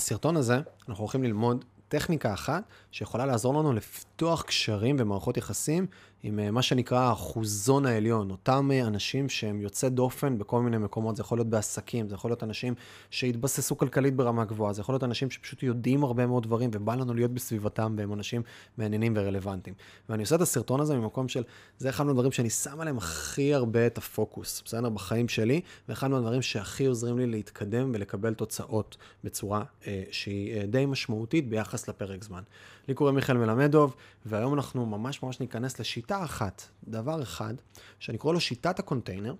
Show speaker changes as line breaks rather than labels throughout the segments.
בסרטון הזה אנחנו הולכים ללמוד טכניקה אחת שיכולה לעזור לנו לפתוח קשרים ומערכות יחסים עם אה, מה שנקרא האחוזון העליון, אותם אה, אנשים שהם יוצא דופן בכל מיני מקומות, זה יכול להיות בעסקים, זה יכול להיות אנשים שהתבססו כלכלית ברמה גבוהה, זה יכול להיות אנשים שפשוט יודעים הרבה מאוד דברים ובא לנו להיות בסביבתם והם אנשים מעניינים ורלוונטיים. ואני עושה את הסרטון הזה ממקום של, זה אחד מהדברים שאני שם עליהם הכי הרבה את הפוקוס, בסדר? בחיים שלי, ואחד מהדברים שהכי עוזרים לי להתקדם ולקבל תוצאות בצורה אה, שהיא אה, די משמעותית ביחס לפרק זמן. לי קוראים מיכאל מלמדוב, והיום אנחנו ממש ממש ניכנס לשיטה אחת, דבר אחד, שאני קורא לו שיטת הקונטיינר.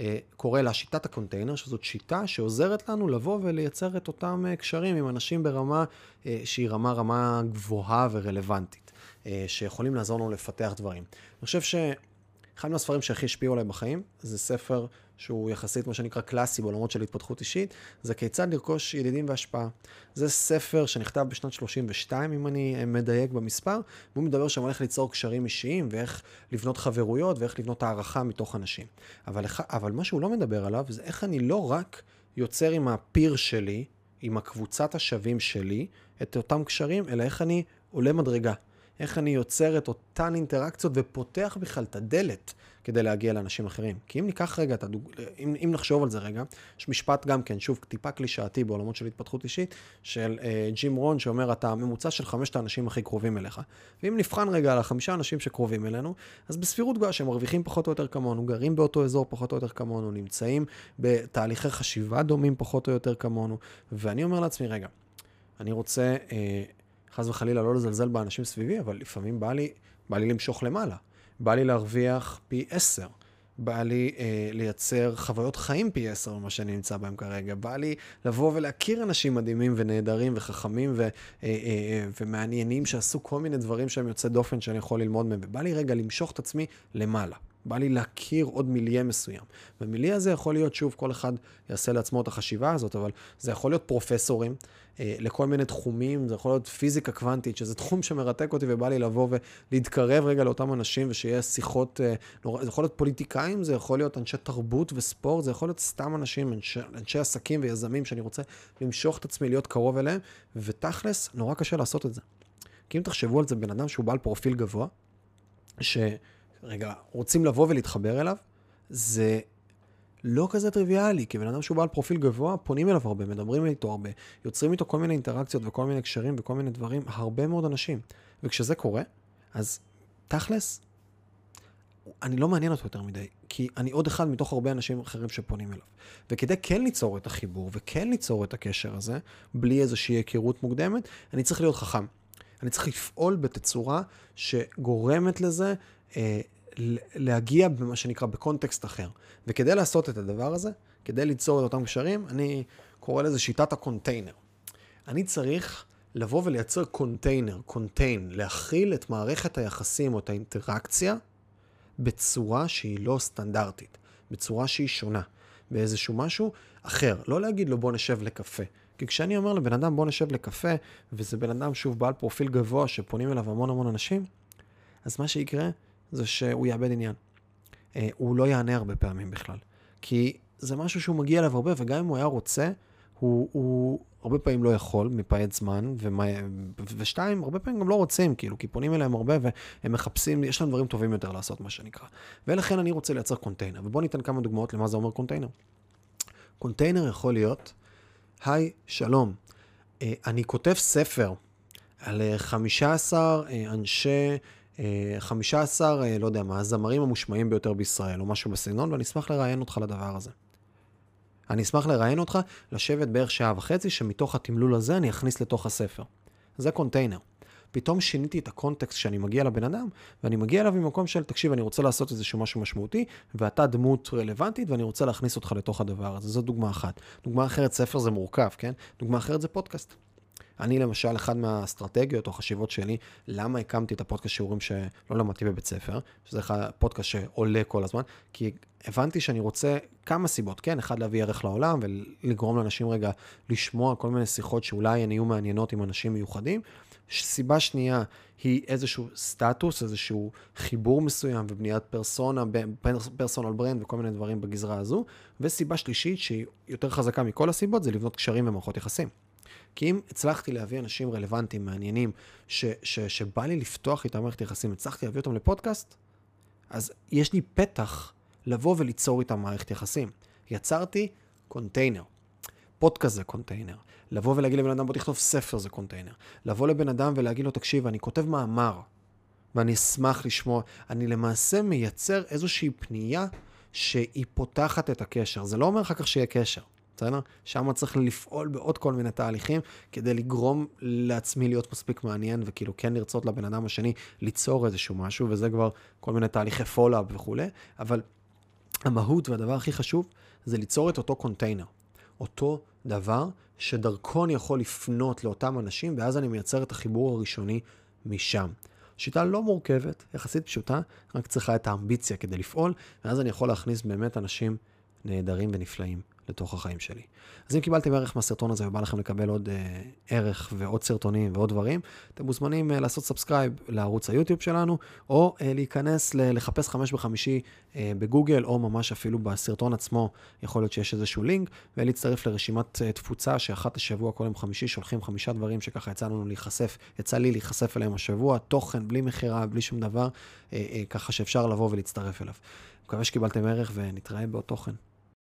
אה, קורא לה שיטת הקונטיינר, שזאת שיטה שעוזרת לנו לבוא ולייצר את אותם אה, קשרים עם אנשים ברמה אה, שהיא רמה רמה גבוהה ורלוונטית, שיכולים לעזור לנו לפתח דברים. אני חושב שאחד מהספרים שהכי השפיעו עליי בחיים, זה ספר שהוא יחסית מה שנקרא קלאסי בעולמות של התפתחות אישית, זה כיצד לרכוש ידידים והשפעה. זה ספר שנכתב בשנת 32, אם אני אה, מדייק במספר, והוא מדבר שם על איך ליצור קשרים אישיים, ואיך לבנות חברויות, ואיך לבנות הערכה מתוך אנשים. אבל, אבל מה שהוא לא מדבר עליו, זה איך אני לא רק יוצר עם הפיר שלי, עם הקבוצת השווים שלי, את אותם קשרים, אלא איך אני עולה מדרגה. איך אני יוצר את אותן אינטראקציות ופותח בכלל את הדלת כדי להגיע לאנשים אחרים. כי אם ניקח רגע הדוג... אם, אם נחשוב על זה רגע, יש משפט גם כן, שוב, טיפה קלישאתי בעולמות של התפתחות אישית, של אה, ג'ים רון שאומר, אתה הממוצע של חמשת האנשים הכי קרובים אליך. ואם נבחן רגע על החמישה אנשים שקרובים אלינו, אז בסבירות גבוהה שהם מרוויחים פחות או יותר כמונו, גרים באותו אזור פחות או יותר כמונו, נמצאים בתהליכי חשיבה דומים פחות או יותר כמונו, ואני אומר לעצמי, רגע, אני רוצה... אה, חס וחלילה לא לזלזל באנשים סביבי, אבל לפעמים בא לי, בא לי למשוך למעלה. בא לי להרוויח פי עשר. בא לי אה, לייצר חוויות חיים פי עשר ממה שאני נמצא בהם כרגע. בא לי לבוא ולהכיר אנשים מדהימים ונהדרים וחכמים ו, אה, אה, אה, ומעניינים שעשו כל מיני דברים שהם יוצאי דופן שאני יכול ללמוד מהם. ובא לי רגע למשוך את עצמי למעלה. בא לי להכיר עוד מיליה מסוים. ומיליה הזה יכול להיות, שוב, כל אחד יעשה לעצמו את החשיבה הזאת, אבל זה יכול להיות פרופסורים אה, לכל מיני תחומים, זה יכול להיות פיזיקה קוונטית, שזה תחום שמרתק אותי ובא לי לבוא ולהתקרב רגע לאותם אנשים ושיהיה שיחות, אה, נורא, זה יכול להיות פוליטיקאים, זה יכול להיות אנשי תרבות וספורט, זה יכול להיות סתם אנשים, אנשי, אנשי עסקים ויזמים שאני רוצה למשוך את עצמי להיות קרוב אליהם, ותכלס, נורא קשה לעשות את זה. כי אם תחשבו על זה, בן אדם שהוא בעל פרופיל גבוה, ש... רגע, רוצים לבוא ולהתחבר אליו, זה לא כזה טריוויאלי, כי בן אדם שהוא בעל פרופיל גבוה, פונים אליו הרבה, מדברים איתו הרבה, יוצרים איתו כל מיני אינטראקציות וכל מיני קשרים וכל מיני דברים, הרבה מאוד אנשים. וכשזה קורה, אז תכלס, אני לא מעניין אותו יותר מדי, כי אני עוד אחד מתוך הרבה אנשים אחרים שפונים אליו. וכדי כן ליצור את החיבור וכן ליצור את הקשר הזה, בלי איזושהי היכרות מוקדמת, אני צריך להיות חכם. אני צריך לפעול בתצורה שגורמת לזה להגיע במה שנקרא בקונטקסט אחר. וכדי לעשות את הדבר הזה, כדי ליצור את אותם קשרים, אני קורא לזה שיטת הקונטיינר. אני צריך לבוא ולייצר container, contain, להכיל את מערכת היחסים או את האינטראקציה בצורה שהיא לא סטנדרטית, בצורה שהיא שונה, באיזשהו משהו אחר. לא להגיד לו בוא נשב לקפה. כי כשאני אומר לבן אדם בוא נשב לקפה, וזה בן אדם שוב בעל פרופיל גבוה שפונים אליו המון המון אנשים, אז מה שיקרה זה שהוא יאבד עניין. אה, הוא לא יענה הרבה פעמים בכלל. כי זה משהו שהוא מגיע אליו הרבה, וגם אם הוא היה רוצה, הוא, הוא הרבה פעמים לא יכול, מפעד זמן, ומה, ושתיים, הרבה פעמים גם לא רוצים, כאילו, כי פונים אליהם הרבה והם מחפשים, יש להם דברים טובים יותר לעשות, מה שנקרא. ולכן אני רוצה לייצר קונטיינר, ובואו ניתן כמה דוגמאות למה זה אומר container. container יכול להיות, היי, שלום, אה, אני כותב ספר על 15 אה, אנשי... 15, אה, לא יודע מה, הזמרים המושמעים ביותר בישראל, או משהו בסגנון, ואני אשמח לראיין אותך לדבר הזה. אני אשמח לראיין אותך, לשבת בערך שעה וחצי, שמתוך התמלול הזה אני אכניס לתוך הספר. זה קונטיינר. פתאום שיניתי את הקונטקסט שאני מגיע לבן אדם, ואני מגיע אליו ממקום של, תקשיב, אני רוצה לעשות איזשהו משהו משמעותי, ואתה דמות רלוונטית, ואני רוצה להכניס אותך לתוך הדבר הזה. זו דוגמה אחת. דוגמה אחרת, ספר זה מורכב, כן? דוגמה אחרת זה פודקאסט. אני למשל, אחת מהאסטרטגיות או חשיבות שלי, למה הקמתי את הפודקאסט שיעורים שלא למדתי בבית ספר, שזה אחד פודקאסט שעולה כל הזמן, כי הבנתי שאני רוצה כמה סיבות, כן, אחד להביא ערך לעולם ולגרום לאנשים רגע לשמוע כל מיני שיחות שאולי הן יהיו מעניינות עם אנשים מיוחדים. סיבה שנייה היא איזשהו סטטוס, איזשהו חיבור מסוים ובניית פרסונה, פרסונל ברנד וכל מיני דברים בגזרה הזו. וסיבה שלישית שהיא יותר חזקה מכל הסיבות זה לבנות קשרים ומערכות יחסים. כי אם הצלחתי להביא אנשים רלוונטיים, מעניינים, ש, ש, שבא לי לפתוח איתם מערכת יחסים, הצלחתי להביא אותם לפודקאסט, אז יש לי פתח לבוא וליצור איתם מערכת יחסים. יצרתי קונטיינר. פודקאסט זה קונטיינר. לבוא ולהגיד לבן אדם, בוא תכתוב ספר זה קונטיינר. לבוא לבן אדם ולהגיד לו, תקשיב, אני כותב מאמר, ואני אשמח לשמוע. אני למעשה מייצר איזושהי פנייה שהיא פותחת את הקשר. זה לא אומר אחר כך שיהיה קשר, בסדר? שם צריך לפעול בעוד כל מיני תהליכים כדי לגרום לעצמי להיות מספיק מעניין, וכאילו כן לרצות לבן אדם השני ליצור איזשהו משהו, וזה כבר כל מיני תהליכי follow up וכולי, אבל המהות והדבר הכי חשוב זה ליצור את אותו קונטיינר. אותו דבר שדרכו אני יכול לפנות לאותם אנשים, ואז אני מייצר את החיבור הראשוני משם. שיטה לא מורכבת, יחסית פשוטה, רק צריכה את האמביציה כדי לפעול, ואז אני יכול להכניס באמת אנשים נהדרים ונפלאים לתוך החיים שלי. אז אם קיבלתם ערך מהסרטון הזה ובא לכם לקבל עוד אה, ערך ועוד סרטונים ועוד דברים, אתם מוזמנים אה, לעשות subscribe לערוץ היוטיוב שלנו, או אה, להיכנס ל- לחפש חמש בחמישי אה, בגוגל, או ממש אפילו בסרטון עצמו, יכול להיות שיש איזשהו לינק, ולהצטרף לרשימת אה, תפוצה שאחת השבוע כל יום חמישי שולחים חמישה דברים שככה יצא לנו להיחשף, יצא לי להיחשף אליהם השבוע, תוכן, בלי מכירה, בלי שום דבר, אה, אה, ככה שאפשר לבוא ולהצטרף אליו. מקווה שקיבלתם ערך ונתראה בעוד תוכן.